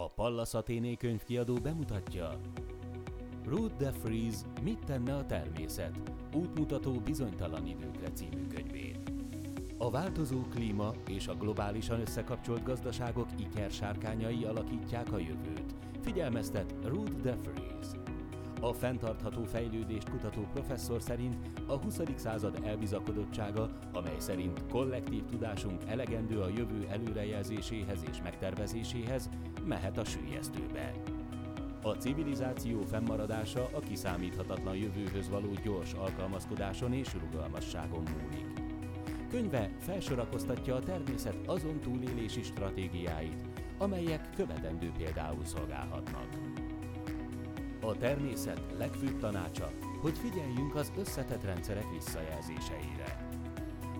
A Pallas Athéné könyvkiadó bemutatja Ruth de Vries Mit tenne a természet? Útmutató bizonytalan időkre című könyvét. A változó klíma és a globálisan összekapcsolt gazdaságok ikersárkányai alakítják a jövőt. Figyelmeztet Ruth de Vries. A fenntartható fejlődést kutató professzor szerint a 20. század elbizakodottsága, amely szerint kollektív tudásunk elegendő a jövő előrejelzéséhez és megtervezéséhez, mehet a sűjesztőbe. A civilizáció fennmaradása a kiszámíthatatlan jövőhöz való gyors alkalmazkodáson és rugalmasságon múlik. Könyve felsorakoztatja a természet azon túlélési stratégiáit, amelyek követendő például szolgálhatnak. A természet legfőbb tanácsa, hogy figyeljünk az összetett rendszerek visszajelzéseire.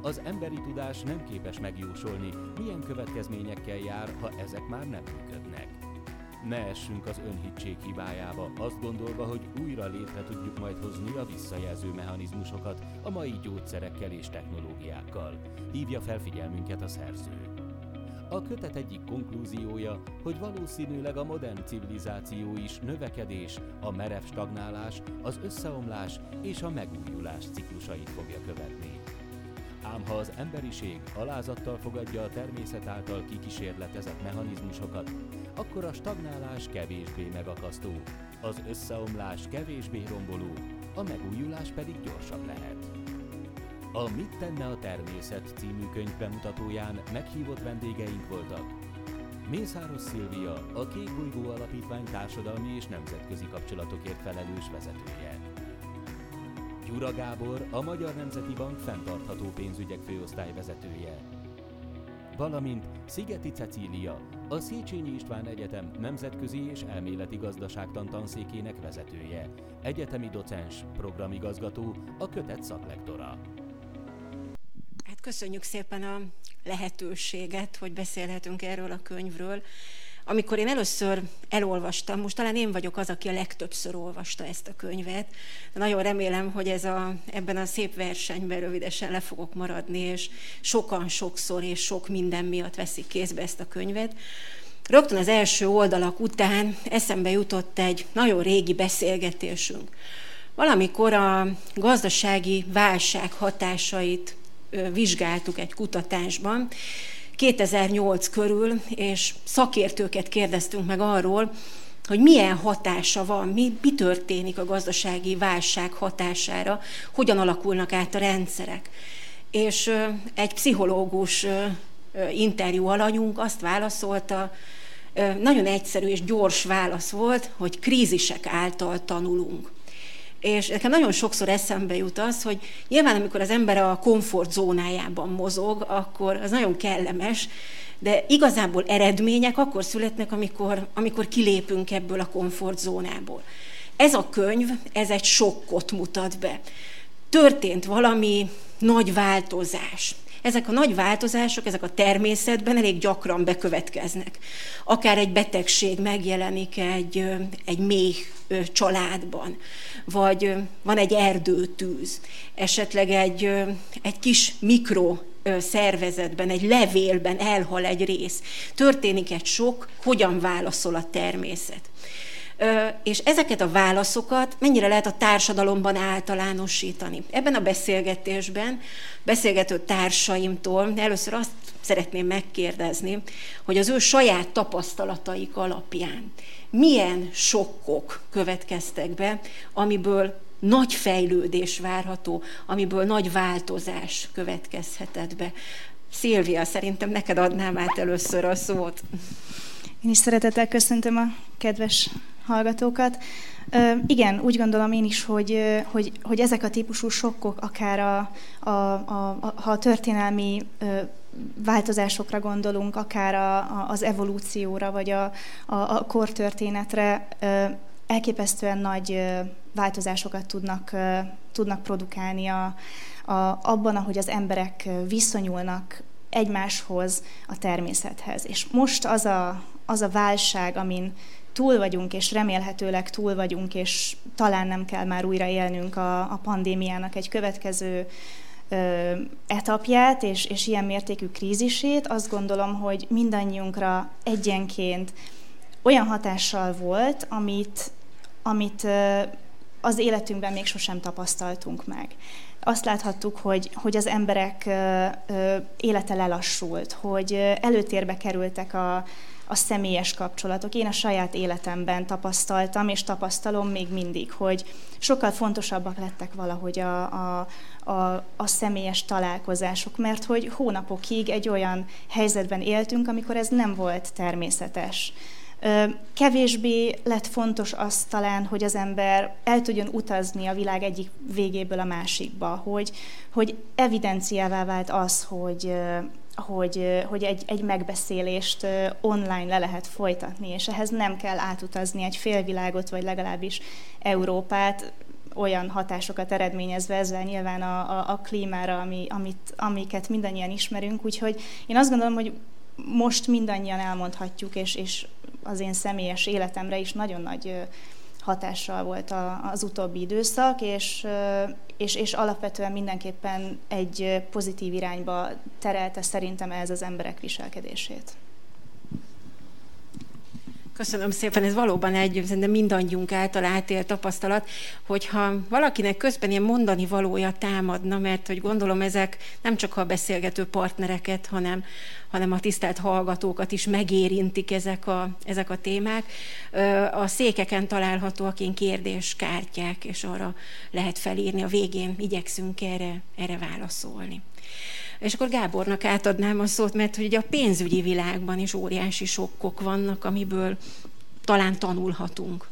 Az emberi tudás nem képes megjósolni, milyen következményekkel jár, ha ezek már nem működnek. Ne essünk az önhitség hibájába, azt gondolva, hogy újra létre tudjuk majd hozni a visszajelző mechanizmusokat a mai gyógyszerekkel és technológiákkal. Hívja fel figyelmünket a szerző. A kötet egyik konklúziója, hogy valószínűleg a modern civilizáció is növekedés, a merev stagnálás, az összeomlás és a megújulás ciklusait fogja követni. Ám ha az emberiség alázattal fogadja a természet által kikísérletezett mechanizmusokat, akkor a stagnálás kevésbé megakasztó, az összeomlás kevésbé romboló, a megújulás pedig gyorsabb lehet. A Mit tenne a természet című könyv bemutatóján meghívott vendégeink voltak. Mészáros Szilvia, a Kék Bolygó Alapítvány társadalmi és nemzetközi kapcsolatokért felelős vezetője. Gyura Gábor, a Magyar Nemzeti Bank fenntartható pénzügyek főosztály vezetője. Valamint Szigeti Cecília, a Széchenyi István Egyetem nemzetközi és elméleti gazdaságtan tanszékének vezetője, egyetemi docens, programigazgató, a kötet szaklektora. Hát köszönjük szépen a lehetőséget, hogy beszélhetünk erről a könyvről. Amikor én először elolvastam, most talán én vagyok az, aki a legtöbbször olvasta ezt a könyvet, nagyon remélem, hogy ez a, ebben a szép versenyben rövidesen le fogok maradni, és sokan sokszor és sok minden miatt veszik kézbe ezt a könyvet. Rögtön az első oldalak után eszembe jutott egy nagyon régi beszélgetésünk. Valamikor a gazdasági válság hatásait vizsgáltuk egy kutatásban, 2008 körül, és szakértőket kérdeztünk meg arról, hogy milyen hatása van, mi, mi történik a gazdasági válság hatására, hogyan alakulnak át a rendszerek. És egy pszichológus interjú alanyunk azt válaszolta, nagyon egyszerű és gyors válasz volt, hogy krízisek által tanulunk. És nekem nagyon sokszor eszembe jut az, hogy nyilván amikor az ember a komfortzónájában mozog, akkor az nagyon kellemes, de igazából eredmények akkor születnek, amikor, amikor kilépünk ebből a komfortzónából. Ez a könyv, ez egy sokkot mutat be. Történt valami nagy változás. Ezek a nagy változások, ezek a természetben elég gyakran bekövetkeznek. Akár egy betegség megjelenik egy, egy méh családban, vagy van egy erdőtűz, esetleg egy, egy kis mikro szervezetben, egy levélben elhal egy rész. Történik egy sok, hogyan válaszol a természet. És ezeket a válaszokat mennyire lehet a társadalomban általánosítani. Ebben a beszélgetésben beszélgető társaimtól először azt szeretném megkérdezni, hogy az ő saját tapasztalataik alapján milyen sokkok következtek be, amiből nagy fejlődés várható, amiből nagy változás következhetett be. Szilvia, szerintem neked adnám át először a szót. Én is szeretettel köszöntöm a kedves hallgatókat. Igen, úgy gondolom én is, hogy, hogy, hogy ezek a típusú sokkok, akár a, a, a, ha a történelmi változásokra gondolunk, akár a, a, az evolúcióra, vagy a, a, a kortörténetre, elképesztően nagy változásokat tudnak, tudnak produkálni a, a, abban, ahogy az emberek viszonyulnak egymáshoz, a természethez. És most az a, az a válság, amin túl vagyunk, és remélhetőleg túl vagyunk, és talán nem kell már újra élnünk a, a pandémiának egy következő ö, etapját, és, és ilyen mértékű krízisét, azt gondolom, hogy mindannyiunkra egyenként olyan hatással volt, amit, amit az életünkben még sosem tapasztaltunk meg. Azt láthattuk, hogy, hogy az emberek élete lelassult, hogy előtérbe kerültek a, a személyes kapcsolatok. Én a saját életemben tapasztaltam, és tapasztalom még mindig, hogy sokkal fontosabbak lettek valahogy a, a, a, a személyes találkozások, mert hogy hónapokig egy olyan helyzetben éltünk, amikor ez nem volt természetes. Kevésbé lett fontos az talán, hogy az ember el tudjon utazni a világ egyik végéből a másikba, hogy, hogy evidenciává vált az, hogy, hogy, hogy egy, egy megbeszélést online le lehet folytatni, és ehhez nem kell átutazni egy félvilágot, vagy legalábbis Európát, olyan hatásokat eredményezve ezzel nyilván a, a, a klímára, ami, amit, amiket mindannyian ismerünk. Úgyhogy én azt gondolom, hogy most mindannyian elmondhatjuk, és, és az én személyes életemre is nagyon nagy hatással volt az utóbbi időszak, és, és, és alapvetően mindenképpen egy pozitív irányba terelte szerintem ez az emberek viselkedését. Köszönöm szépen, ez valóban egy szerintem mindannyiunk által átélt tapasztalat, hogyha valakinek közben ilyen mondani valója támadna, mert hogy gondolom ezek nem csak a beszélgető partnereket, hanem, hanem a tisztelt hallgatókat is megérintik ezek a, ezek a témák. A székeken találhatóak én kérdéskártyák, és arra lehet felírni, a végén igyekszünk erre, erre válaszolni. És akkor Gábornak átadnám a szót, mert hogy a pénzügyi világban is óriási sokkok vannak, amiből talán tanulhatunk.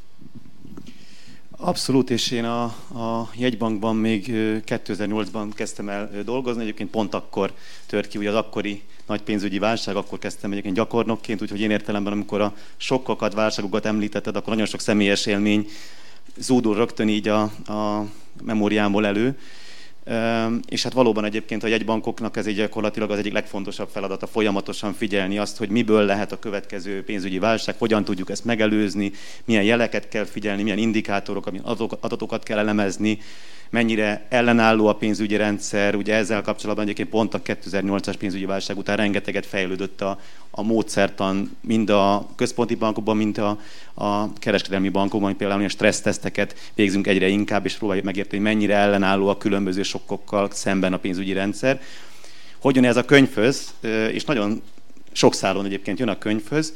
Abszolút, és én a, a jegybankban még 2008-ban kezdtem el dolgozni, egyébként pont akkor tört ki ugye az akkori nagy pénzügyi válság, akkor kezdtem egyébként gyakornokként, úgyhogy én értelemben, amikor a sokkokat, válságokat említetted, akkor nagyon sok személyes élmény zúdul rögtön így a, a memóriámból elő. És hát valóban egyébként a jegybankoknak ez egy gyakorlatilag az egyik legfontosabb feladata, folyamatosan figyelni azt, hogy miből lehet a következő pénzügyi válság, hogyan tudjuk ezt megelőzni, milyen jeleket kell figyelni, milyen indikátorok, adatokat kell elemezni, mennyire ellenálló a pénzügyi rendszer. Ugye ezzel kapcsolatban egyébként pont a 2008-as pénzügyi válság után rengeteget fejlődött a, a módszertan, mind a központi bankokban, mind a, a kereskedelmi bankokban, például a stresszteszteket végzünk egyre inkább, és próbáljuk megérteni, mennyire ellenálló a különböző sokkokkal szemben a pénzügyi rendszer. Hogyan ez a könyvhöz, és nagyon sok szálon egyébként jön a könyvhöz,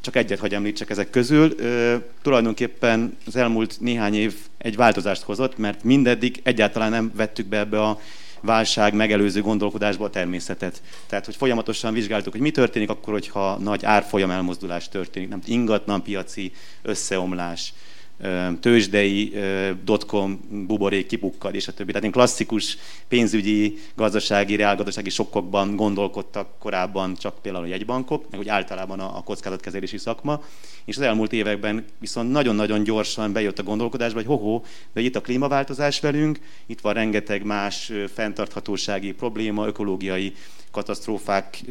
csak egyet hagy említsek ezek közül. Ö, tulajdonképpen az elmúlt néhány év egy változást hozott, mert mindeddig egyáltalán nem vettük be ebbe a válság megelőző gondolkodásba a természetet. Tehát, hogy folyamatosan vizsgáltuk, hogy mi történik akkor, hogyha nagy árfolyam elmozdulás történik, nem ingatlan piaci összeomlás, tőzsdei dotcom buborék kipukkad, és a többi. Tehát én klasszikus pénzügyi, gazdasági, reálgazdasági sokkokban gondolkodtak korábban csak például a jegybankok, meg úgy általában a kockázatkezelési szakma, és az elmúlt években viszont nagyon-nagyon gyorsan bejött a gondolkodásba, hogy hoho, de itt a klímaváltozás velünk, itt van rengeteg más fenntarthatósági probléma, ökológiai katasztrófák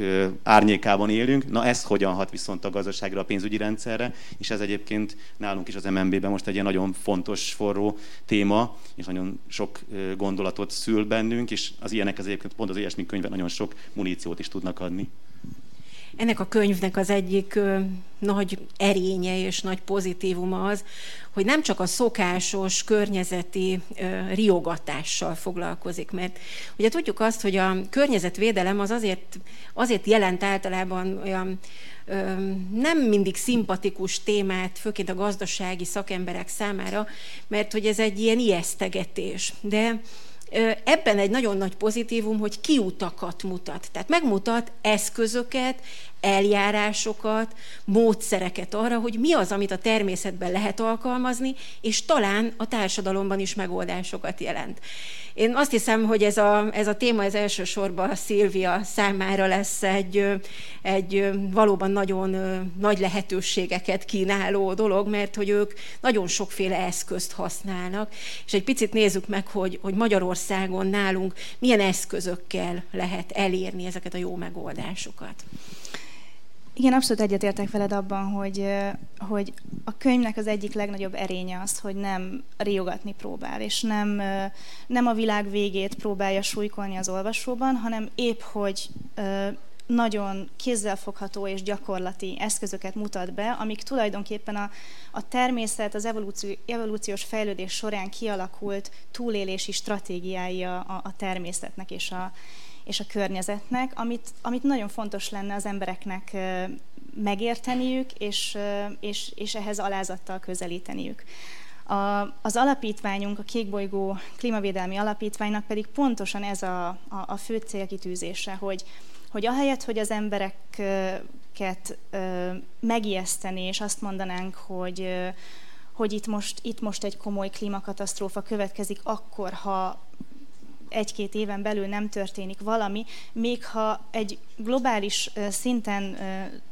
árnyékában élünk. Na ez hogyan hat viszont a gazdaságra, a pénzügyi rendszerre, és ez egyébként nálunk is az MNB-ben most egy ilyen nagyon fontos, forró téma, és nagyon sok gondolatot szül bennünk, és az ilyenek az egyébként pont az ilyesmi könyvben nagyon sok muníciót is tudnak adni. Ennek a könyvnek az egyik nagy erénye és nagy pozitívuma az, hogy nem csak a szokásos környezeti riogatással foglalkozik, mert ugye tudjuk azt, hogy a környezetvédelem az azért, azért jelent általában olyan nem mindig szimpatikus témát, főként a gazdasági szakemberek számára, mert hogy ez egy ilyen ijesztegetés. De ebben egy nagyon nagy pozitívum, hogy kiutakat mutat. Tehát megmutat eszközöket, eljárásokat, módszereket arra, hogy mi az, amit a természetben lehet alkalmazni, és talán a társadalomban is megoldásokat jelent. Én azt hiszem, hogy ez a, ez a téma ez elsősorban Szilvia számára lesz egy, egy valóban nagyon nagy lehetőségeket kínáló dolog, mert hogy ők nagyon sokféle eszközt használnak, és egy picit nézzük meg, hogy, hogy Magyarországon nálunk milyen eszközökkel lehet elérni ezeket a jó megoldásokat. Igen, abszolút egyetértek veled abban, hogy, hogy a könyvnek az egyik legnagyobb erénye az, hogy nem riogatni próbál, és nem, nem a világ végét próbálja súlykolni az olvasóban, hanem épp, hogy nagyon kézzelfogható és gyakorlati eszközöket mutat be, amik tulajdonképpen a, a természet, az evolúció, evolúciós fejlődés során kialakult túlélési stratégiái a, a természetnek és a, és a környezetnek, amit, amit nagyon fontos lenne az embereknek megérteniük, és, és, és ehhez alázattal közelíteniük. A, az alapítványunk, a Kékbolygó Klímavédelmi Alapítványnak pedig pontosan ez a, a, a fő célkitűzése, hogy, hogy ahelyett, hogy az embereket megijeszteni, és azt mondanánk, hogy, hogy itt most, itt most egy komoly klímakatasztrófa következik akkor, ha egy-két éven belül nem történik valami, még ha egy globális szinten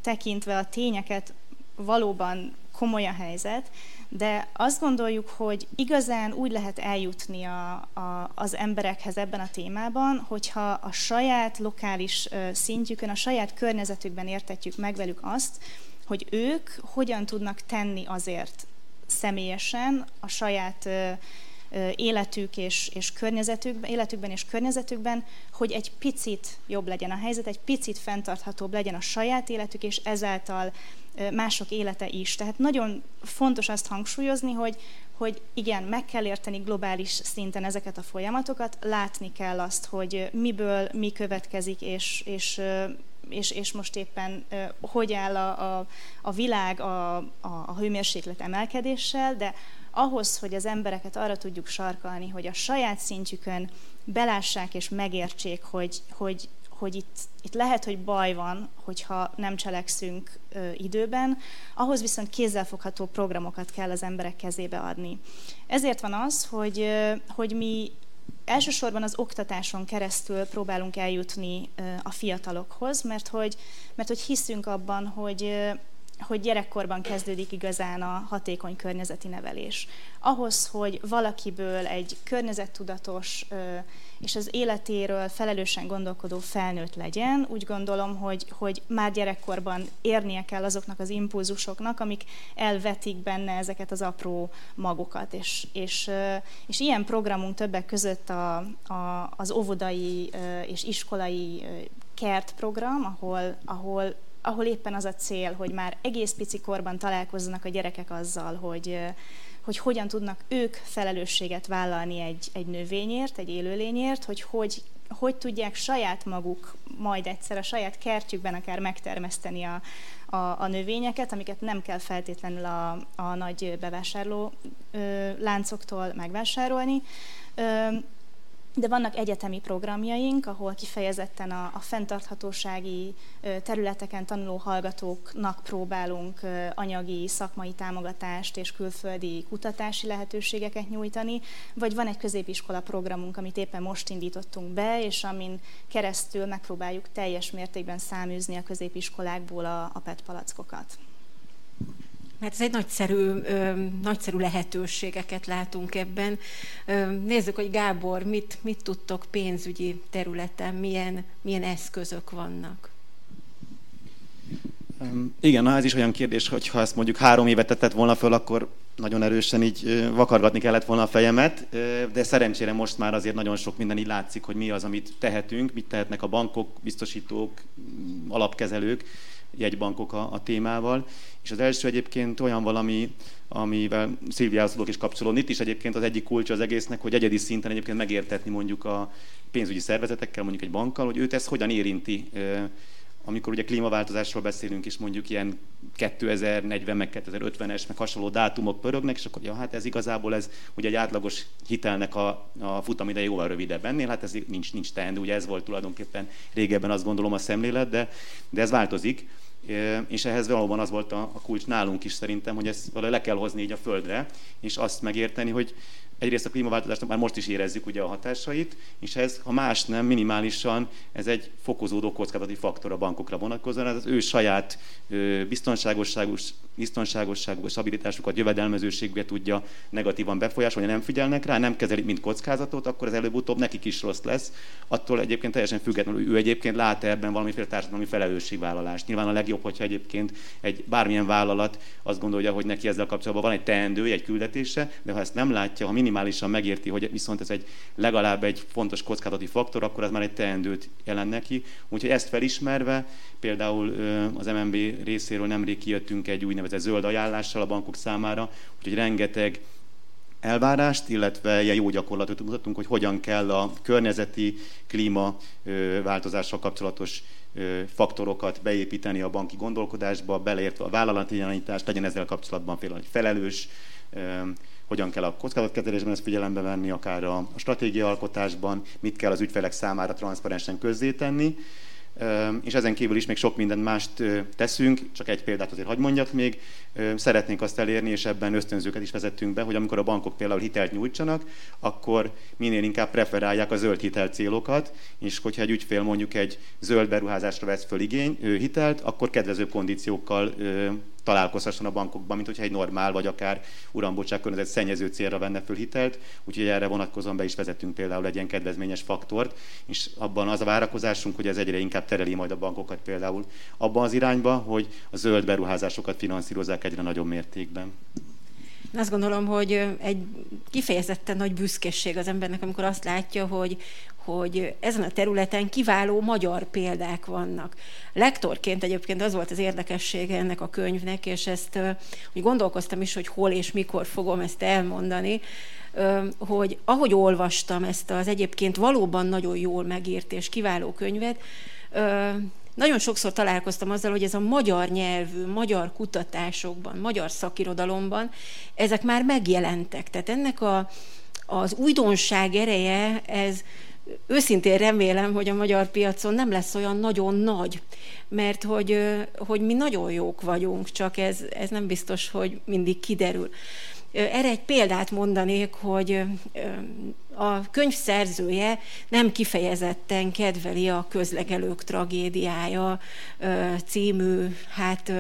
tekintve a tényeket valóban komoly a helyzet, de azt gondoljuk, hogy igazán úgy lehet eljutni a, a, az emberekhez ebben a témában, hogyha a saját lokális szintjükön, a saját környezetükben értetjük meg velük azt, hogy ők hogyan tudnak tenni azért személyesen a saját életük és, és környezetükben, életükben és környezetükben, hogy egy picit jobb legyen a helyzet, egy picit fenntarthatóbb legyen a saját életük, és ezáltal mások élete is. Tehát nagyon fontos azt hangsúlyozni, hogy, hogy igen, meg kell érteni globális szinten ezeket a folyamatokat, látni kell azt, hogy miből mi következik, és, és, és, és most éppen hogy áll a, a, a világ a, a, a hőmérséklet emelkedéssel, de ahhoz, hogy az embereket arra tudjuk sarkalni, hogy a saját szintjükön belássák és megértsék, hogy, hogy, hogy itt, itt lehet, hogy baj van, hogyha nem cselekszünk ö, időben, ahhoz viszont kézzelfogható programokat kell az emberek kezébe adni. Ezért van az, hogy, ö, hogy mi elsősorban az oktatáson keresztül próbálunk eljutni a fiatalokhoz, mert hogy, mert hogy hiszünk abban, hogy hogy gyerekkorban kezdődik igazán a hatékony környezeti nevelés. Ahhoz, hogy valakiből egy környezettudatos és az életéről felelősen gondolkodó felnőtt legyen, úgy gondolom, hogy, hogy már gyerekkorban érnie kell azoknak az impulzusoknak, amik elvetik benne ezeket az apró magokat. És, és, és ilyen programunk többek között a, a, az óvodai és iskolai kertprogram, ahol, ahol ahol éppen az a cél, hogy már egész pici korban találkozzanak a gyerekek azzal, hogy, hogy hogyan tudnak ők felelősséget vállalni egy, egy növényért, egy élőlényért, hogy, hogy hogy tudják saját maguk majd egyszer a saját kertjükben akár megtermeszteni a, a, a növényeket, amiket nem kell feltétlenül a, a nagy bevásárló ö, láncoktól megvásárolni. Ö, de vannak egyetemi programjaink, ahol kifejezetten a, a fenntarthatósági területeken tanuló hallgatóknak próbálunk anyagi, szakmai támogatást és külföldi kutatási lehetőségeket nyújtani, vagy van egy középiskola programunk, amit éppen most indítottunk be, és amin keresztül megpróbáljuk teljes mértékben száműzni a középiskolákból a, a PET palackokat. Hát ez egy nagyszerű, ö, nagyszerű lehetőségeket látunk ebben. Ö, nézzük, hogy Gábor, mit, mit tudtok pénzügyi területen, milyen, milyen eszközök vannak? Igen, na ez is olyan kérdés, hogy ha ezt mondjuk három évet tetett volna föl, akkor nagyon erősen így vakargatni kellett volna a fejemet, de szerencsére most már azért nagyon sok minden így látszik, hogy mi az, amit tehetünk, mit tehetnek a bankok, biztosítók, alapkezelők, jegybankok a, a témával. És az első egyébként olyan valami, amivel Szilviához tudok is kapcsolódni. Itt is egyébként az egyik kulcsa az egésznek, hogy egyedi szinten egyébként megértetni mondjuk a pénzügyi szervezetekkel, mondjuk egy bankkal, hogy őt ez hogyan érinti amikor ugye klímaváltozásról beszélünk, és mondjuk ilyen 2040, meg 2050-es, meg hasonló dátumok pörögnek, és akkor ja, hát ez igazából ez ugye egy átlagos hitelnek a, a futamideje jóval rövidebb ennél, hát ez nincs, nincs teendő, ugye ez volt tulajdonképpen régebben azt gondolom a szemlélet, de, de ez változik és ehhez valóban az volt a, a kulcs nálunk is szerintem, hogy ezt valahogy le kell hozni így a földre, és azt megérteni, hogy egyrészt a klímaváltozásnak már most is érezzük ugye a hatásait, és ez, ha más nem, minimálisan ez egy fokozódó kockázati faktor a bankokra vonatkozóan, ez az ő saját biztonságosságos biztonságosságukat, stabilitásukat, jövedelmezőségüket tudja negatívan befolyásolni, nem figyelnek rá, nem kezelik, mint kockázatot, akkor az előbb-utóbb nekik is rossz lesz. Attól egyébként teljesen függetlenül, ő egyébként lát ebben valamiféle társadalmi felelősségvállalást. Nyilván a legjobb, hogyha egyébként egy bármilyen vállalat azt gondolja, hogy neki ezzel kapcsolatban van egy teendője, egy küldetése, de ha ezt nem látja, ha minimálisan megérti, hogy viszont ez egy legalább egy fontos kockázati faktor, akkor ez már egy teendőt jelent neki. Úgyhogy ezt felismerve, például az MNB részéről nemrég kijöttünk egy úgynevezett zöld ajánlással a bankok számára, úgyhogy rengeteg elvárást, illetve ilyen jó gyakorlatot mutatunk, hogy hogyan kell a környezeti klíma változással kapcsolatos faktorokat beépíteni a banki gondolkodásba, beleértve a vállalati irányítást, legyen ezzel kapcsolatban például egy felelős, hogyan kell a kockázatkezelésben ezt figyelembe venni, akár a, stratégiaalkotásban, mit kell az ügyfelek számára transzparensen közzétenni, és ezen kívül is még sok mindent mást teszünk, csak egy példát azért hagy mondjak még. Szeretnénk azt elérni, és ebben ösztönzőket is vezettünk be, hogy amikor a bankok például hitelt nyújtsanak, akkor minél inkább preferálják a zöld hitel célokat, és hogyha egy ügyfél mondjuk egy zöld beruházásra vesz föl igény, hitelt, akkor kedvező kondíciókkal találkozhasson a bankokban, mint hogyha egy normál, vagy akár urambocsák környezet szennyező célra venne föl hitelt, úgyhogy erre vonatkozóan be is vezettünk például egy ilyen kedvezményes faktort, és abban az a várakozásunk, hogy ez egyre inkább tereli majd a bankokat például abban az irányba, hogy a zöld beruházásokat finanszírozzák egyre nagyobb mértékben. Azt gondolom, hogy egy kifejezetten nagy büszkeség az embernek, amikor azt látja, hogy, hogy ezen a területen kiváló magyar példák vannak. Lektorként egyébként az volt az érdekessége ennek a könyvnek, és ezt úgy gondolkoztam is, hogy hol és mikor fogom ezt elmondani, hogy ahogy olvastam ezt az egyébként valóban nagyon jól megírt és kiváló könyvet, nagyon sokszor találkoztam azzal, hogy ez a magyar nyelvű, magyar kutatásokban, magyar szakirodalomban, ezek már megjelentek. Tehát ennek a, az újdonság ereje, ez őszintén remélem, hogy a magyar piacon nem lesz olyan nagyon nagy, mert hogy, hogy mi nagyon jók vagyunk, csak ez, ez nem biztos, hogy mindig kiderül. Erre egy példát mondanék, hogy a könyv szerzője nem kifejezetten kedveli a közlegelők tragédiája című, hát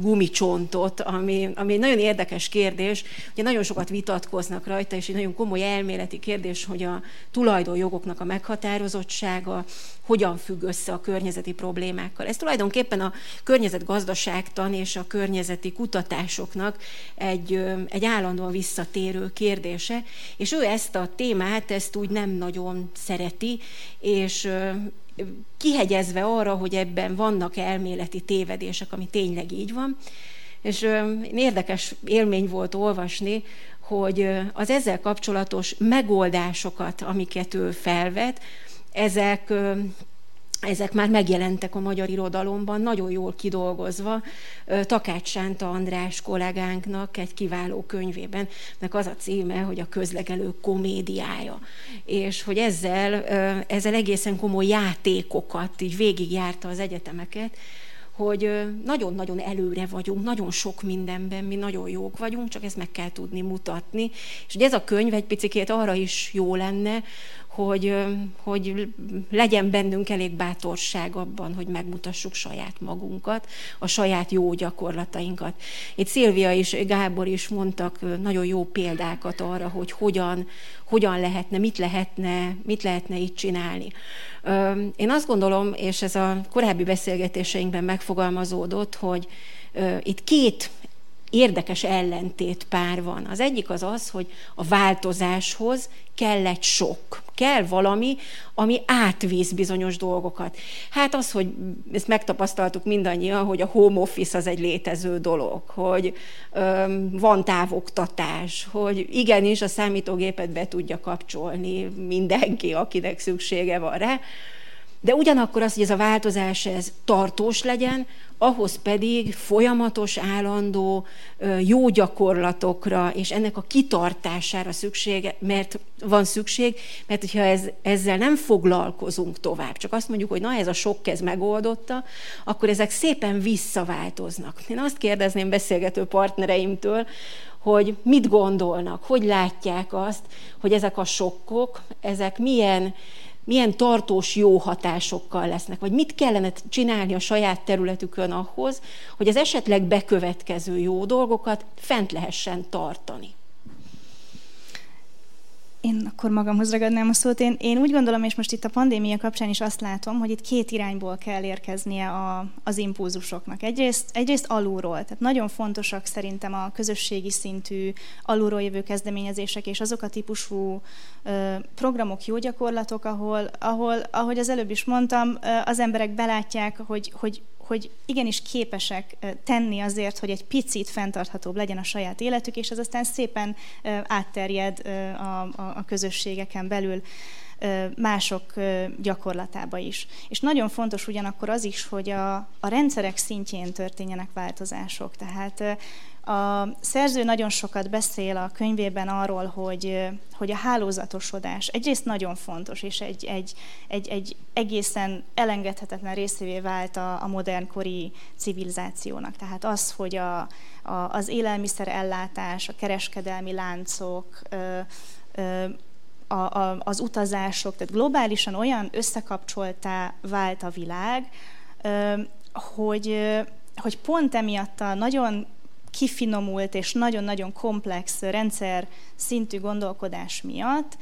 gumicsontot, ami, ami egy nagyon érdekes kérdés. Ugye nagyon sokat vitatkoznak rajta, és egy nagyon komoly elméleti kérdés, hogy a tulajdonjogoknak a meghatározottsága hogyan függ össze a környezeti problémákkal. Ez tulajdonképpen a környezetgazdaságtan és a környezeti kutatásoknak egy, egy állandóan visszatérő kérdése, és ő ezt a témát, ezt úgy nem nagyon szereti, és kihegyezve arra, hogy ebben vannak elméleti tévedések, ami tényleg így van. És érdekes élmény volt olvasni, hogy az ezzel kapcsolatos megoldásokat, amiket ő felvet, ezek ezek már megjelentek a magyar irodalomban, nagyon jól kidolgozva. Takács Sánta András kollégánknak egy kiváló könyvében, meg az a címe, hogy a közlegelő komédiája. És hogy ezzel, ezzel egészen komoly játékokat így végigjárta az egyetemeket, hogy nagyon-nagyon előre vagyunk, nagyon sok mindenben mi nagyon jók vagyunk, csak ezt meg kell tudni mutatni. És hogy ez a könyv egy picit arra is jó lenne, hogy, hogy legyen bennünk elég bátorság abban, hogy megmutassuk saját magunkat, a saját jó gyakorlatainkat. Itt Szilvia és Gábor is mondtak nagyon jó példákat arra, hogy hogyan, hogyan lehetne, mit lehetne, mit lehetne itt csinálni. Én azt gondolom, és ez a korábbi beszélgetéseinkben megfogalmazódott, hogy itt két érdekes ellentét pár van. Az egyik az az, hogy a változáshoz kell egy sok, kell valami, ami átvíz bizonyos dolgokat. Hát az, hogy ezt megtapasztaltuk mindannyian, hogy a home office az egy létező dolog, hogy öm, van távoktatás, hogy igenis a számítógépet be tudja kapcsolni mindenki, akinek szüksége van rá, de ugyanakkor az, hogy ez a változás ez tartós legyen, ahhoz pedig folyamatos, állandó jó gyakorlatokra és ennek a kitartására szüksége, mert van szükség, mert hogyha ez, ezzel nem foglalkozunk tovább, csak azt mondjuk, hogy na ez a sok kez megoldotta, akkor ezek szépen visszaváltoznak. Én azt kérdezném beszélgető partnereimtől, hogy mit gondolnak, hogy látják azt, hogy ezek a sokkok, ezek milyen milyen tartós jó hatásokkal lesznek, vagy mit kellene csinálni a saját területükön ahhoz, hogy az esetleg bekövetkező jó dolgokat fent lehessen tartani. Én akkor magamhoz ragadnám a szót. Én, én úgy gondolom, és most itt a pandémia kapcsán is azt látom, hogy itt két irányból kell érkeznie a, az impulzusoknak. Egyrészt, egyrészt alulról, tehát nagyon fontosak szerintem a közösségi szintű alulról jövő kezdeményezések, és azok a típusú ö, programok, jó gyakorlatok, ahol, ahol, ahogy az előbb is mondtam, az emberek belátják, hogy, hogy hogy igenis képesek tenni azért, hogy egy picit fenntarthatóbb legyen a saját életük, és ez aztán szépen átterjed a, a közösségeken belül mások gyakorlatába is. És nagyon fontos ugyanakkor az is, hogy a, a rendszerek szintjén történjenek változások. Tehát a szerző nagyon sokat beszél a könyvében arról, hogy, hogy a hálózatosodás egyrészt nagyon fontos, és egy, egy, egy, egy egészen elengedhetetlen részévé vált a, a modernkori civilizációnak. Tehát az, hogy a, a, az élelmiszerellátás, a kereskedelmi láncok, ö, ö, a, a, az utazások, tehát globálisan olyan összekapcsoltá vált a világ, hogy, hogy pont emiatt a nagyon kifinomult és nagyon-nagyon komplex rendszer szintű gondolkodás miatt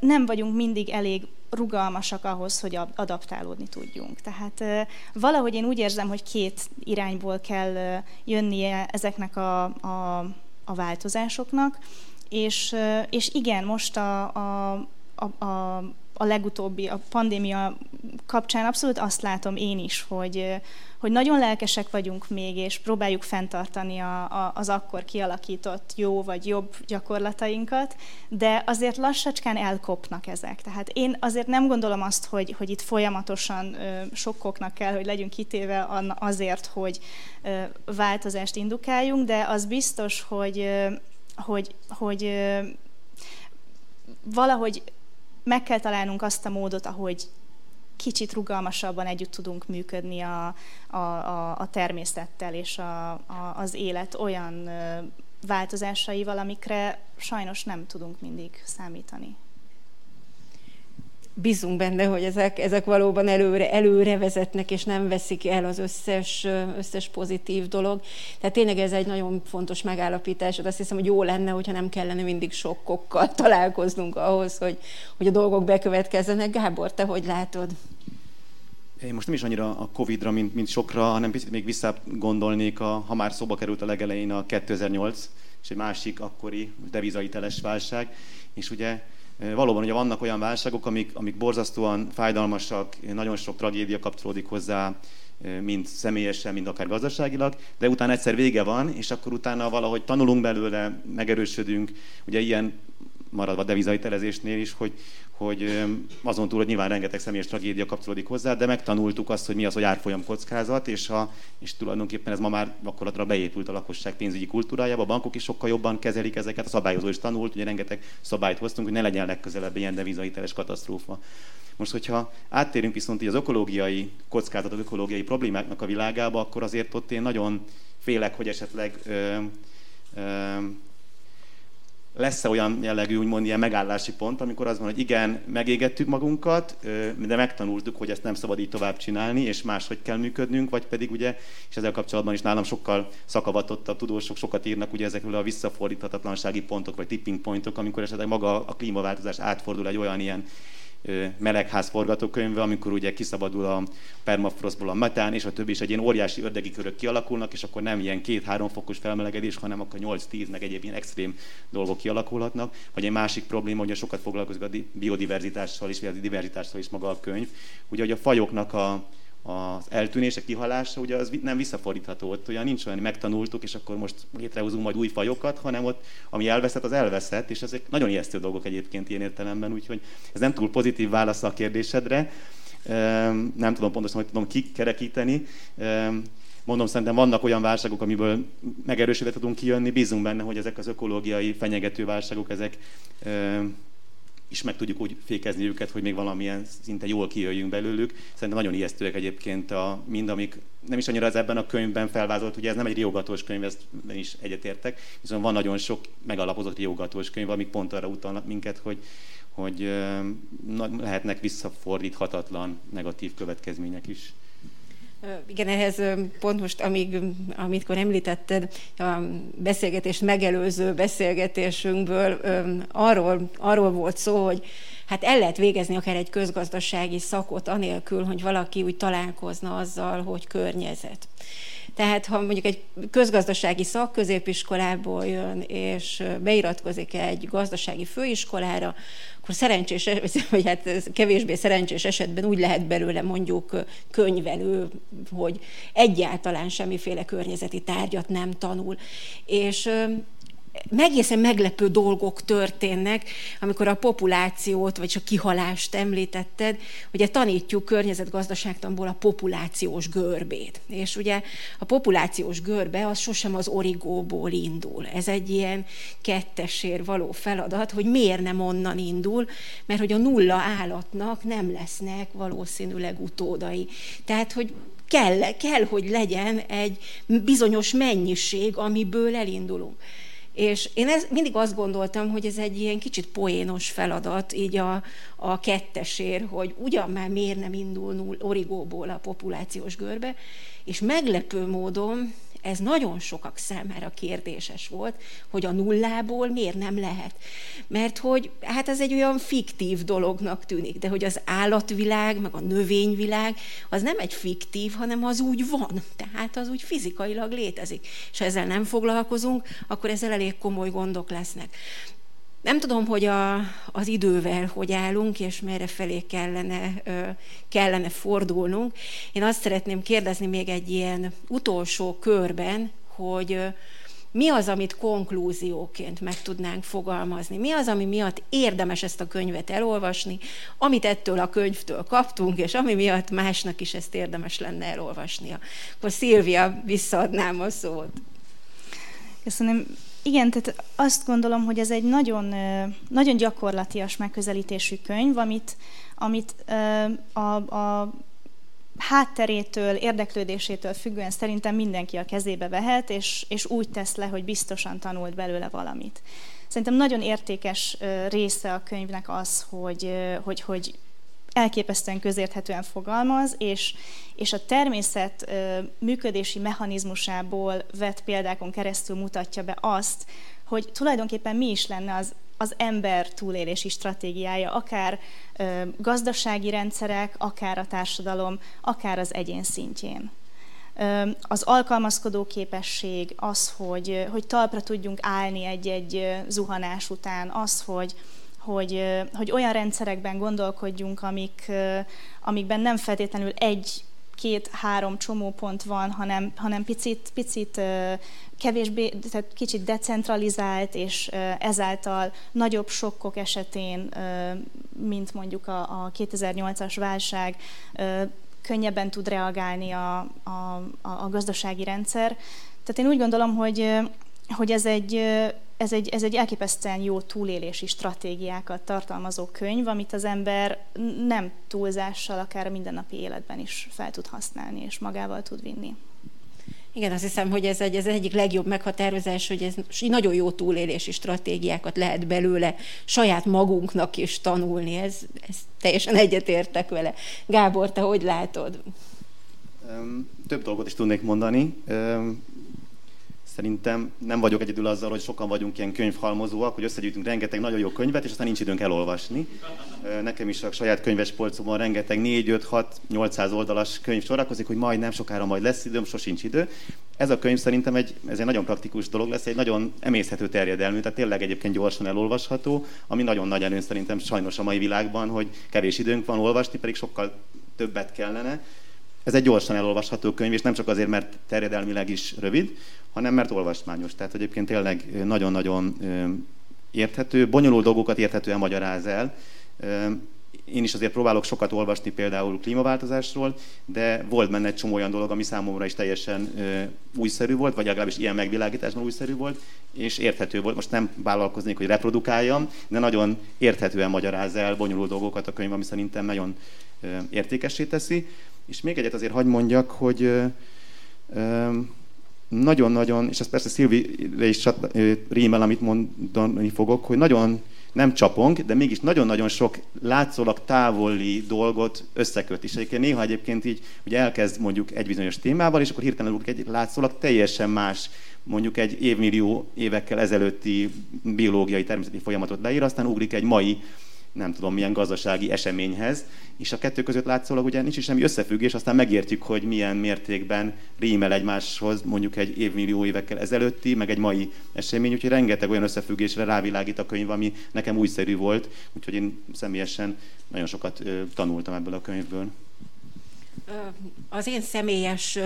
nem vagyunk mindig elég rugalmasak ahhoz, hogy adaptálódni tudjunk. Tehát valahogy én úgy érzem, hogy két irányból kell jönnie ezeknek a, a, a változásoknak, és, és igen, most a, a, a, a, a legutóbbi, a pandémia kapcsán abszolút azt látom én is, hogy, hogy nagyon lelkesek vagyunk még, és próbáljuk fenntartani a, a, az akkor kialakított jó vagy jobb gyakorlatainkat, de azért lassacskán elkopnak ezek. Tehát én azért nem gondolom azt, hogy, hogy itt folyamatosan ö, sokkoknak kell, hogy legyünk kitéve azért, hogy ö, változást indukáljunk, de az biztos, hogy, ö, hogy, hogy valahogy meg kell találnunk azt a módot, ahogy kicsit rugalmasabban együtt tudunk működni a, a, a, a természettel és a, a, az élet olyan változásaival, amikre sajnos nem tudunk mindig számítani bízunk benne, hogy ezek, ezek valóban előre, előre vezetnek, és nem veszik el az összes, összes pozitív dolog. Tehát tényleg ez egy nagyon fontos megállapítás, azt hiszem, hogy jó lenne, hogyha nem kellene mindig sokkokkal találkoznunk ahhoz, hogy, hogy a dolgok bekövetkezzenek. Gábor, te hogy látod? Én most nem is annyira a Covid-ra, mint, mint sokra, hanem picit még visszagondolnék, a, ha már szóba került a legelején a 2008, és egy másik akkori devizaiteles válság, és ugye Valóban ugye vannak olyan válságok, amik, amik borzasztóan fájdalmasak, nagyon sok tragédia kapcsolódik hozzá, mind személyesen, mind akár gazdaságilag, de utána egyszer vége van, és akkor utána valahogy tanulunk belőle, megerősödünk. Ugye ilyen maradva devizahitelezésnél is, hogy, hogy azon túl, hogy nyilván rengeteg személyes tragédia kapcsolódik hozzá, de megtanultuk azt, hogy mi az, hogy árfolyam kockázat, és, a, és tulajdonképpen ez ma már gyakorlatilag beépült a lakosság pénzügyi kultúrájába. A bankok is sokkal jobban kezelik ezeket, a szabályozó is tanult, ugye rengeteg szabályt hoztunk, hogy ne legyen legközelebb ilyen devizahiteles katasztrófa. Most, hogyha áttérünk viszont így az ökológiai kockázatok, ökológiai problémáknak a világába, akkor azért ott én nagyon félek, hogy esetleg ö, ö, lesz-e olyan jellegű, úgymond ilyen megállási pont, amikor az van, hogy igen, megégettük magunkat, de megtanultuk, hogy ezt nem szabad így tovább csinálni, és máshogy kell működnünk, vagy pedig ugye, és ezzel kapcsolatban is nálam sokkal szakavatottabb tudósok sokat írnak ugye ezekről a visszafordíthatatlansági pontok, vagy tipping pointok, amikor esetleg maga a klímaváltozás átfordul egy olyan ilyen melegház forgatókönyve, amikor ugye kiszabadul a permafrostból a metán, és a többi is egy ilyen óriási ördegi körök kialakulnak, és akkor nem ilyen két-három fokos felmelegedés, hanem akkor 8-10 meg egyéb ilyen extrém dolgok kialakulhatnak. Vagy egy másik probléma, hogy sokat foglalkozik a biodiverzitással vagy a diverzitással is maga a könyv. Ugye, hogy a fajoknak a az eltűnése, kihalása, ugye az nem visszafordítható. Ott olyan nincs olyan, hogy megtanultuk, és akkor most létrehozunk majd új fajokat, hanem ott, ami elveszett, az elveszett, és ezek nagyon ijesztő dolgok egyébként ilyen értelemben, úgyhogy ez nem túl pozitív válasz a kérdésedre. Nem tudom pontosan, hogy tudom kikerekíteni. Mondom, szerintem vannak olyan válságok, amiből megerősítve tudunk kijönni, bízunk benne, hogy ezek az ökológiai fenyegető válságok, ezek is meg tudjuk úgy fékezni őket, hogy még valamilyen szinte jól kijöjjünk belőlük. Szerintem nagyon ijesztőek egyébként a, mind, amik nem is annyira az ebben a könyvben felvázolt, ugye ez nem egy riogatós könyv, ezt is egyetértek, viszont van nagyon sok megalapozott riogatós könyv, amik pont arra utalnak minket, hogy, hogy lehetnek visszafordíthatatlan negatív következmények is. Igen, ehhez pont most, amíg, amikor említetted a beszélgetést megelőző beszélgetésünkből, arról, arról volt szó, hogy hát el lehet végezni akár egy közgazdasági szakot anélkül, hogy valaki úgy találkozna azzal, hogy környezet. Tehát ha mondjuk egy közgazdasági szak középiskolából jön, és beiratkozik egy gazdasági főiskolára, akkor szerencsés, vagy hát kevésbé szerencsés esetben úgy lehet belőle mondjuk könyvelő, hogy egyáltalán semmiféle környezeti tárgyat nem tanul. És megészen meglepő dolgok történnek, amikor a populációt, vagy a kihalást említetted, ugye tanítjuk környezetgazdaságtanból a populációs görbét. És ugye a populációs görbe az sosem az origóból indul. Ez egy ilyen kettessér való feladat, hogy miért nem onnan indul, mert hogy a nulla állatnak nem lesznek valószínűleg utódai. Tehát, hogy kell, kell, hogy legyen egy bizonyos mennyiség, amiből elindulunk. És én ez, mindig azt gondoltam, hogy ez egy ilyen kicsit poénos feladat, így a, a kettesér, hogy ugyan már miért nem indul origóból a populációs görbe, és meglepő módon ez nagyon sokak számára kérdéses volt, hogy a nullából miért nem lehet. Mert hogy hát ez egy olyan fiktív dolognak tűnik, de hogy az állatvilág, meg a növényvilág, az nem egy fiktív, hanem az úgy van. Tehát az úgy fizikailag létezik. És ha ezzel nem foglalkozunk, akkor ezzel elég komoly gondok lesznek. Nem tudom, hogy a, az idővel hogy állunk, és merre felé kellene, kellene fordulnunk. Én azt szeretném kérdezni még egy ilyen utolsó körben, hogy mi az, amit konklúzióként meg tudnánk fogalmazni? Mi az, ami miatt érdemes ezt a könyvet elolvasni, amit ettől a könyvtől kaptunk, és ami miatt másnak is ezt érdemes lenne elolvasnia? Akkor Szilvia, visszaadnám a szót. Köszönöm. Igen, tehát azt gondolom, hogy ez egy nagyon, nagyon gyakorlatias megközelítésű könyv, amit, amit a, a hátterétől, érdeklődésétől függően szerintem mindenki a kezébe vehet, és, és úgy tesz le, hogy biztosan tanult belőle valamit. Szerintem nagyon értékes része a könyvnek az, hogy, hogy, hogy elképesztően közérthetően fogalmaz, és, és a természet működési mechanizmusából vett példákon keresztül mutatja be azt, hogy tulajdonképpen mi is lenne az, az ember túlélési stratégiája, akár ö, gazdasági rendszerek, akár a társadalom, akár az egyén szintjén. Ö, az alkalmazkodó képesség, az, hogy, hogy talpra tudjunk állni egy-egy zuhanás után, az, hogy, hogy, hogy olyan rendszerekben gondolkodjunk, amik, amikben nem feltétlenül egy két-három csomópont van, hanem, hanem picit, picit kevésbé, tehát kicsit decentralizált, és ezáltal nagyobb sokkok esetén, mint mondjuk a, a 2008-as válság, könnyebben tud reagálni a, a, a gazdasági rendszer. Tehát én úgy gondolom, hogy, hogy ez egy ez egy, ez egy elképesztően jó túlélési stratégiákat tartalmazó könyv, amit az ember nem túlzással, akár a mindennapi életben is fel tud használni, és magával tud vinni. Igen, azt hiszem, hogy ez, egy, ez egyik legjobb meghatározás, hogy ez nagyon jó túlélési stratégiákat lehet belőle saját magunknak is tanulni. Ez, ez teljesen egyetértek vele. Gábor, te hogy látod? Több dolgot is tudnék mondani. Szerintem nem vagyok egyedül azzal, hogy sokan vagyunk ilyen könyvhalmozóak, hogy összegyűjtünk rengeteg nagyon jó könyvet, és aztán nincs időnk elolvasni. Nekem is a saját könyves polcomon rengeteg 4, 5, 6, 800 oldalas könyv sorakozik, hogy majd nem sokára majd lesz időm, sosincs idő. Ez a könyv szerintem egy, ez egy nagyon praktikus dolog lesz, egy nagyon emészhető terjedelmű, tehát tényleg egyébként gyorsan elolvasható, ami nagyon nagy előny szerintem sajnos a mai világban, hogy kevés időnk van olvasni, pedig sokkal többet kellene. Ez egy gyorsan elolvasható könyv, és nem csak azért, mert terjedelmileg is rövid, hanem mert olvasmányos. Tehát egyébként tényleg nagyon-nagyon érthető, bonyolult dolgokat érthetően magyaráz el. én is azért próbálok sokat olvasni például klímaváltozásról, de volt benne egy csomó olyan dolog, ami számomra is teljesen ö, újszerű volt, vagy legalábbis ilyen megvilágításban újszerű volt, és érthető volt. Most nem vállalkoznék, hogy reprodukáljam, de nagyon érthetően magyaráz el bonyolult dolgokat a könyv, ami szerintem nagyon ö, értékessé teszi. És még egyet azért hagy mondjak, hogy nagyon-nagyon, és ez persze Szilvire is rímel, amit mondani fogok, hogy nagyon nem csapong, de mégis nagyon-nagyon sok látszólag távoli dolgot összeköt. És egyébként néha egyébként így ugye elkezd mondjuk egy bizonyos témával, és akkor hirtelen egy látszólag teljesen más, mondjuk egy évmillió évekkel ezelőtti biológiai természeti folyamatot leír, aztán ugrik egy mai nem tudom milyen gazdasági eseményhez, és a kettő között látszólag ugye nincs is semmi összefüggés, aztán megértjük, hogy milyen mértékben rímel egymáshoz mondjuk egy évmillió évekkel ezelőtti, meg egy mai esemény, úgyhogy rengeteg olyan összefüggésre rávilágít a könyv, ami nekem újszerű volt, úgyhogy én személyesen nagyon sokat tanultam ebből a könyvből. Az én személyes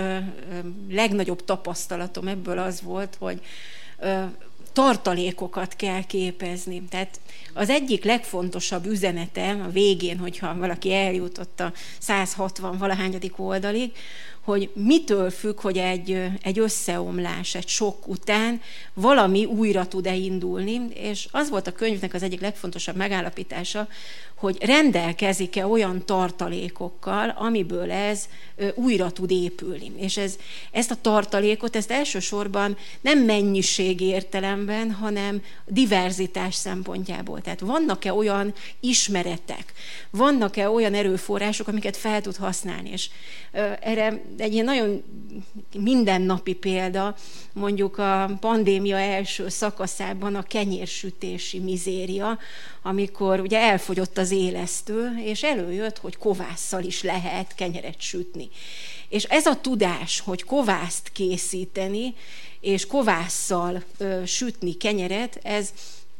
legnagyobb tapasztalatom ebből az volt, hogy tartalékokat kell képezni. Tehát az egyik legfontosabb üzenete a végén, hogyha valaki eljutott a 160 valahányadik oldalig, hogy mitől függ, hogy egy, egy összeomlás, egy sok után valami újra tud-e indulni, és az volt a könyvnek az egyik legfontosabb megállapítása, hogy rendelkezik-e olyan tartalékokkal, amiből ez újra tud épülni. És ez, ezt a tartalékot, ezt elsősorban nem mennyiség értelemben, hanem diverzitás szempontjából. Tehát vannak-e olyan ismeretek, vannak-e olyan erőforrások, amiket fel tud használni. És erre egy ilyen nagyon mindennapi példa, mondjuk a pandémia első szakaszában a kenyérsütési mizéria, amikor ugye elfogyott az élesztő, és előjött, hogy kovásszal is lehet kenyeret sütni. És ez a tudás, hogy kovászt készíteni, és kovásszal ö, sütni kenyeret, ez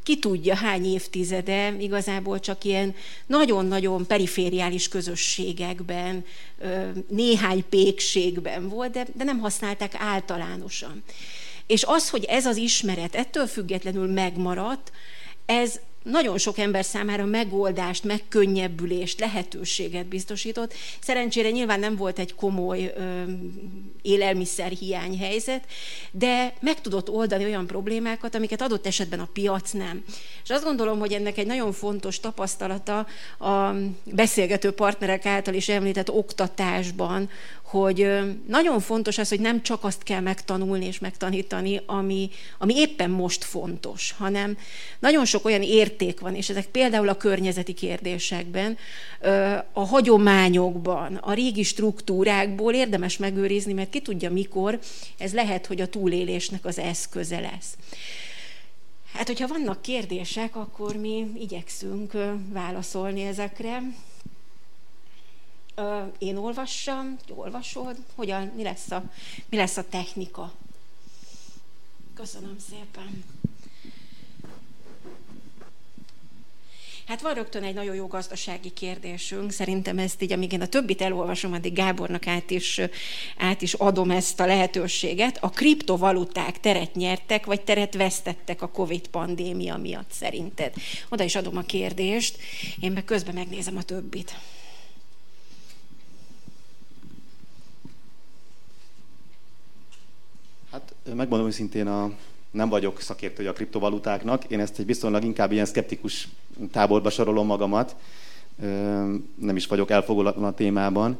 ki tudja hány évtizede igazából csak ilyen nagyon-nagyon perifériális közösségekben, néhány pékségben volt, de, de nem használták általánosan. És az, hogy ez az ismeret ettől függetlenül megmaradt, ez nagyon sok ember számára megoldást, megkönnyebbülést, lehetőséget biztosított. Szerencsére nyilván nem volt egy komoly ö, élelmiszerhiány helyzet, de meg tudott oldani olyan problémákat, amiket adott esetben a piac nem. És azt gondolom, hogy ennek egy nagyon fontos tapasztalata a beszélgető partnerek által is említett oktatásban, hogy nagyon fontos az, hogy nem csak azt kell megtanulni és megtanítani, ami, ami éppen most fontos, hanem nagyon sok olyan érték van, és ezek például a környezeti kérdésekben, a hagyományokban, a régi struktúrákból érdemes megőrizni, mert ki tudja mikor, ez lehet, hogy a túlélésnek az eszköze lesz. Hát, hogyha vannak kérdések, akkor mi igyekszünk válaszolni ezekre. Én olvassam, olvasod, hogyan, mi lesz a, mi lesz a technika. Köszönöm szépen. Hát van rögtön egy nagyon jó gazdasági kérdésünk. Szerintem ezt így, amíg én a többit elolvasom, addig Gábornak át is, át is adom ezt a lehetőséget. A kriptovaluták teret nyertek, vagy teret vesztettek a Covid pandémia miatt szerinted? Oda is adom a kérdést, én meg közben megnézem a többit. Hát megmondom őszintén, a, nem vagyok szakértője a kriptovalutáknak, én ezt egy viszonylag inkább ilyen szkeptikus táborba sorolom magamat, nem is vagyok elfogulatlan a témában.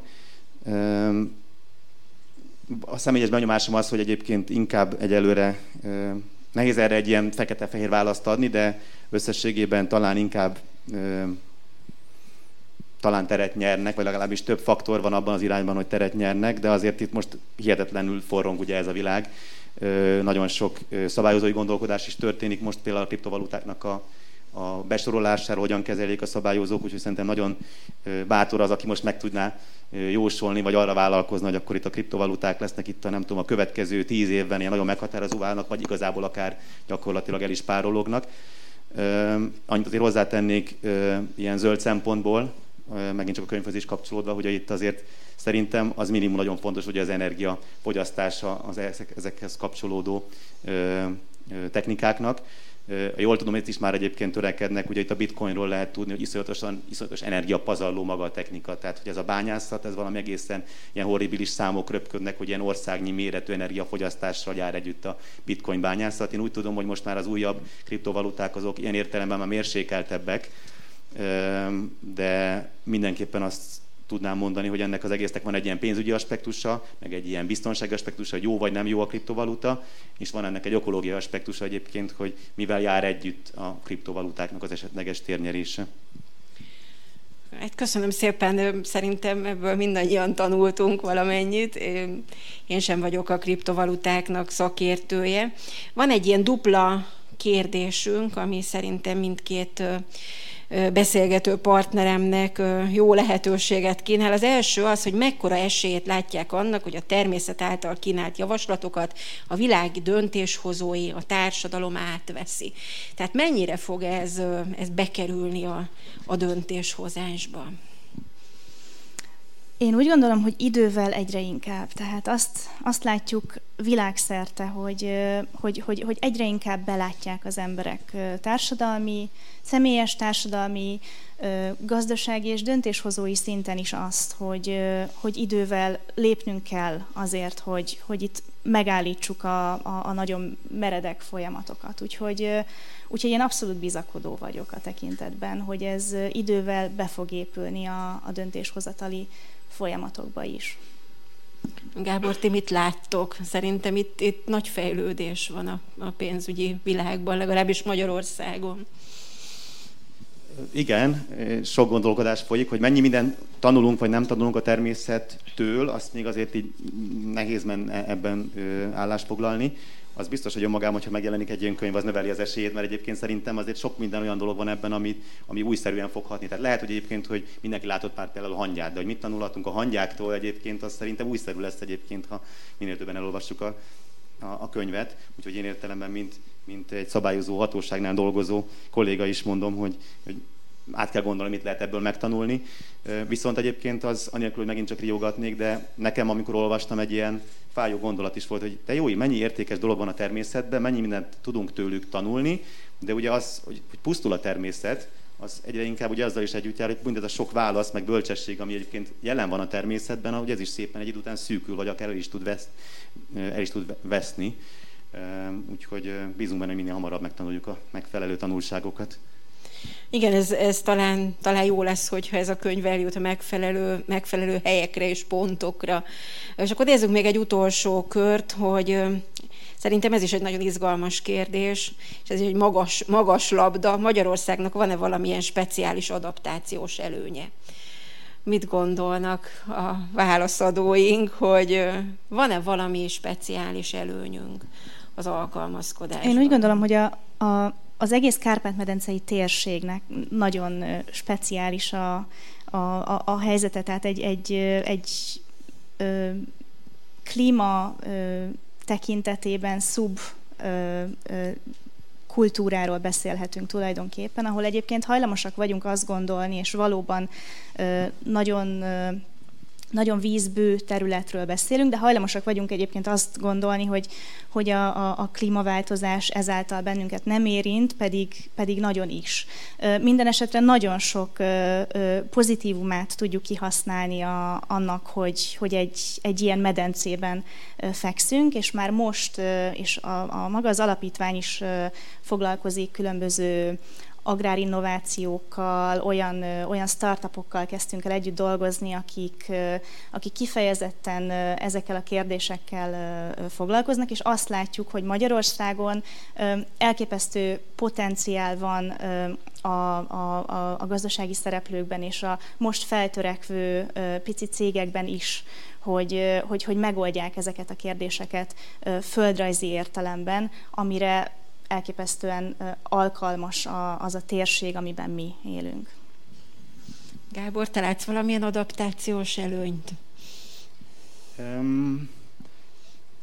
A személyes benyomásom az, hogy egyébként inkább egyelőre nehéz erre egy ilyen fekete-fehér választ adni, de összességében talán inkább talán teret nyernek, vagy legalábbis több faktor van abban az irányban, hogy teret nyernek, de azért itt most hihetetlenül forrong ugye ez a világ. Nagyon sok szabályozói gondolkodás is történik most például a kriptovalutáknak a, a besorolására, hogyan kezelik a szabályozók, úgyhogy szerintem nagyon bátor az, aki most meg tudná jósolni, vagy arra vállalkozni, hogy akkor itt a kriptovaluták lesznek itt a, nem tudom, a következő tíz évben ilyen nagyon meghatározó válnak, vagy igazából akár gyakorlatilag el is párolognak. Annyit azért hozzátennék ilyen zöld szempontból, megint csak a könyvhöz is kapcsolódva, hogy itt azért szerintem az minimum nagyon fontos, hogy az energia fogyasztása az ezekhez kapcsolódó technikáknak. Jól tudom, itt is már egyébként törekednek, ugye itt a bitcoinról lehet tudni, hogy iszonyatosan, iszonyatos energiapazarló maga a technika, tehát hogy ez a bányászat, ez valami egészen ilyen horribilis számok röpködnek, hogy ilyen országnyi méretű energiafogyasztásra jár együtt a bitcoin bányászat. Én úgy tudom, hogy most már az újabb kriptovaluták azok ilyen értelemben már mérsékeltebbek, de mindenképpen azt tudnám mondani, hogy ennek az egésznek van egy ilyen pénzügyi aspektusa, meg egy ilyen biztonsági aspektusa, hogy jó vagy nem jó a kriptovaluta, és van ennek egy ökológiai aspektusa egyébként, hogy mivel jár együtt a kriptovalutáknak az esetleges térnyerése. Hát köszönöm szépen, szerintem ebből mindannyian tanultunk valamennyit. Én sem vagyok a kriptovalutáknak szakértője. Van egy ilyen dupla kérdésünk, ami szerintem mindkét beszélgető partneremnek jó lehetőséget kínál. Az első az, hogy mekkora esélyét látják annak, hogy a természet által kínált javaslatokat a világ döntéshozói, a társadalom átveszi. Tehát mennyire fog ez, ez bekerülni a, a döntéshozásba? Én úgy gondolom, hogy idővel egyre inkább. Tehát azt, azt látjuk világszerte, hogy, hogy, hogy, hogy egyre inkább belátják az emberek társadalmi, személyes társadalmi, gazdasági és döntéshozói szinten is azt, hogy, hogy idővel lépnünk kell azért, hogy, hogy itt megállítsuk a, a, a nagyon meredek folyamatokat. Úgyhogy, úgyhogy én abszolút bizakodó vagyok a tekintetben, hogy ez idővel be fog épülni a, a döntéshozatali folyamatokba is. Gábor, ti mit láttok? Szerintem itt, itt nagy fejlődés van a, a pénzügyi világban, legalábbis Magyarországon. Igen, sok gondolkodás folyik, hogy mennyi minden tanulunk, vagy nem tanulunk a természettől, azt még azért így nehéz men ebben állásfoglalni az biztos, hogy önmagában, hogyha megjelenik egy ilyen könyv, az növeli az esélyét, mert egyébként szerintem azért sok minden olyan dolog van ebben, ami, ami újszerűen fog hatni. Tehát lehet, hogy egyébként, hogy mindenki látott már például a hangyát, de hogy mit tanulhatunk a hangyáktól egyébként, az szerintem újszerű lesz egyébként, ha minél többen elolvassuk a, a, a könyvet. Úgyhogy én értelemben, mint, mint egy szabályozó hatóságnál dolgozó kolléga is mondom, hogy, hogy át kell gondolni, mit lehet ebből megtanulni. Viszont egyébként az, anélkül, hogy megint csak riogatnék, de nekem, amikor olvastam, egy ilyen fájó gondolat is volt, hogy te jó, mennyi értékes dolog van a természetben, mennyi mindent tudunk tőlük tanulni, de ugye az, hogy, pusztul a természet, az egyre inkább ugye azzal is együtt jár, hogy mindez a sok válasz, meg bölcsesség, ami egyébként jelen van a természetben, ahogy ez is szépen egy idő után szűkül, vagy akár el is tud, vesz, el is tud veszni. Úgyhogy bízunk benne, hogy minél hamarabb megtanuljuk a megfelelő tanulságokat. Igen, ez, ez talán, talán jó lesz, hogyha ez a könyv eljut a megfelelő, megfelelő helyekre és pontokra. És akkor nézzük még egy utolsó kört, hogy Szerintem ez is egy nagyon izgalmas kérdés, és ez egy magas, magas labda. Magyarországnak van-e valamilyen speciális adaptációs előnye? Mit gondolnak a válaszadóink, hogy van-e valami speciális előnyünk az alkalmazkodásban? Én úgy gondolom, hogy a, a az egész Kárpát-medencei térségnek nagyon speciális a, a, a, a helyzete, tehát egy, egy, egy ö, klíma ö, tekintetében szub ö, ö, kultúráról beszélhetünk tulajdonképpen, ahol egyébként hajlamosak vagyunk azt gondolni, és valóban ö, nagyon ö, nagyon vízbő területről beszélünk, de hajlamosak vagyunk egyébként azt gondolni, hogy, hogy a, a, a klímaváltozás ezáltal bennünket nem érint, pedig, pedig nagyon is. Minden esetre nagyon sok pozitívumát tudjuk kihasználni a, annak, hogy, hogy egy, egy ilyen medencében fekszünk, és már most, és a, a maga az alapítvány is foglalkozik különböző agrárinnovációkkal, olyan, olyan startupokkal kezdtünk el együtt dolgozni, akik, akik kifejezetten ezekkel a kérdésekkel foglalkoznak, és azt látjuk, hogy Magyarországon elképesztő potenciál van a, a, a, a gazdasági szereplőkben és a most feltörekvő pici cégekben is, hogy, hogy, hogy megoldják ezeket a kérdéseket földrajzi értelemben, amire elképesztően alkalmas az a térség, amiben mi élünk. Gábor, te látsz valamilyen adaptációs előnyt? Um,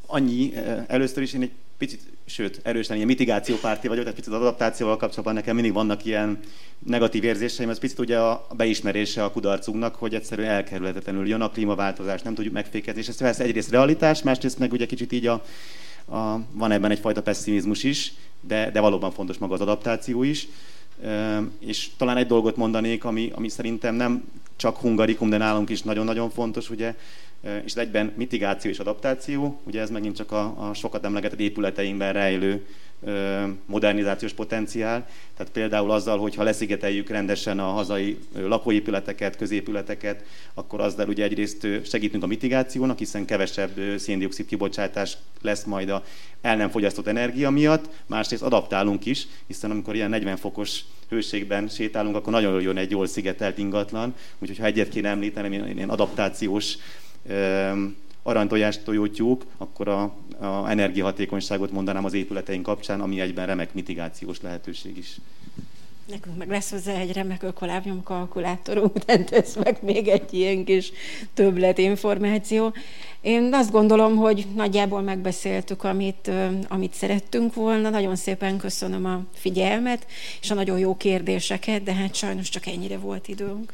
annyi, először is én egy picit, sőt, erősen ilyen mitigációpárti vagyok, tehát picit az adaptációval kapcsolatban nekem mindig vannak ilyen negatív érzéseim, ez picit ugye a beismerése a kudarcunknak, hogy egyszerűen elkerülhetetlenül jön a klímaváltozás, nem tudjuk megfékezni, és ez persze egyrészt realitás, másrészt meg ugye kicsit így a, a, van ebben egyfajta pessimizmus is, de, de valóban fontos maga az adaptáció is. És talán egy dolgot mondanék, ami, ami szerintem nem csak hungarikum, de nálunk is nagyon-nagyon fontos, ugye, és egyben mitigáció és adaptáció, ugye ez megint csak a, a sokat emlegetett épületeinkben rejlő modernizációs potenciál. Tehát például azzal, hogy ha leszigeteljük rendesen a hazai lakóépületeket, középületeket, akkor azzal ugye egyrészt segítünk a mitigációnak, hiszen kevesebb széndiokszid kibocsátás lesz majd a el nem fogyasztott energia miatt, másrészt adaptálunk is, hiszen amikor ilyen 40 fokos hőségben sétálunk, akkor nagyon jön egy jól szigetelt ingatlan, úgyhogy ha egyet kéne említenem, ilyen adaptációs aranytojást tojótyúk, akkor a, a energiahatékonyságot mondanám az épületeink kapcsán, ami egyben remek mitigációs lehetőség is. Nekünk meg lesz hozzá egy remek ökolábnyom kalkulátorunk, tehát ez meg még egy ilyen kis többlet információ. Én azt gondolom, hogy nagyjából megbeszéltük, amit, amit szerettünk volna. Nagyon szépen köszönöm a figyelmet, és a nagyon jó kérdéseket, de hát sajnos csak ennyire volt időnk.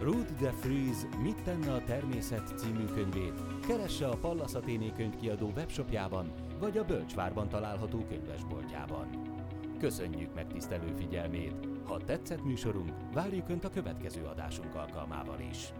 Ruth de Vries Mit tenne a természet című könyvét keresse a Pallas Athéné könyvkiadó webshopjában vagy a Bölcsvárban található könyvesboltjában. Köszönjük megtisztelő figyelmét! Ha tetszett műsorunk, várjuk Önt a következő adásunk alkalmával is!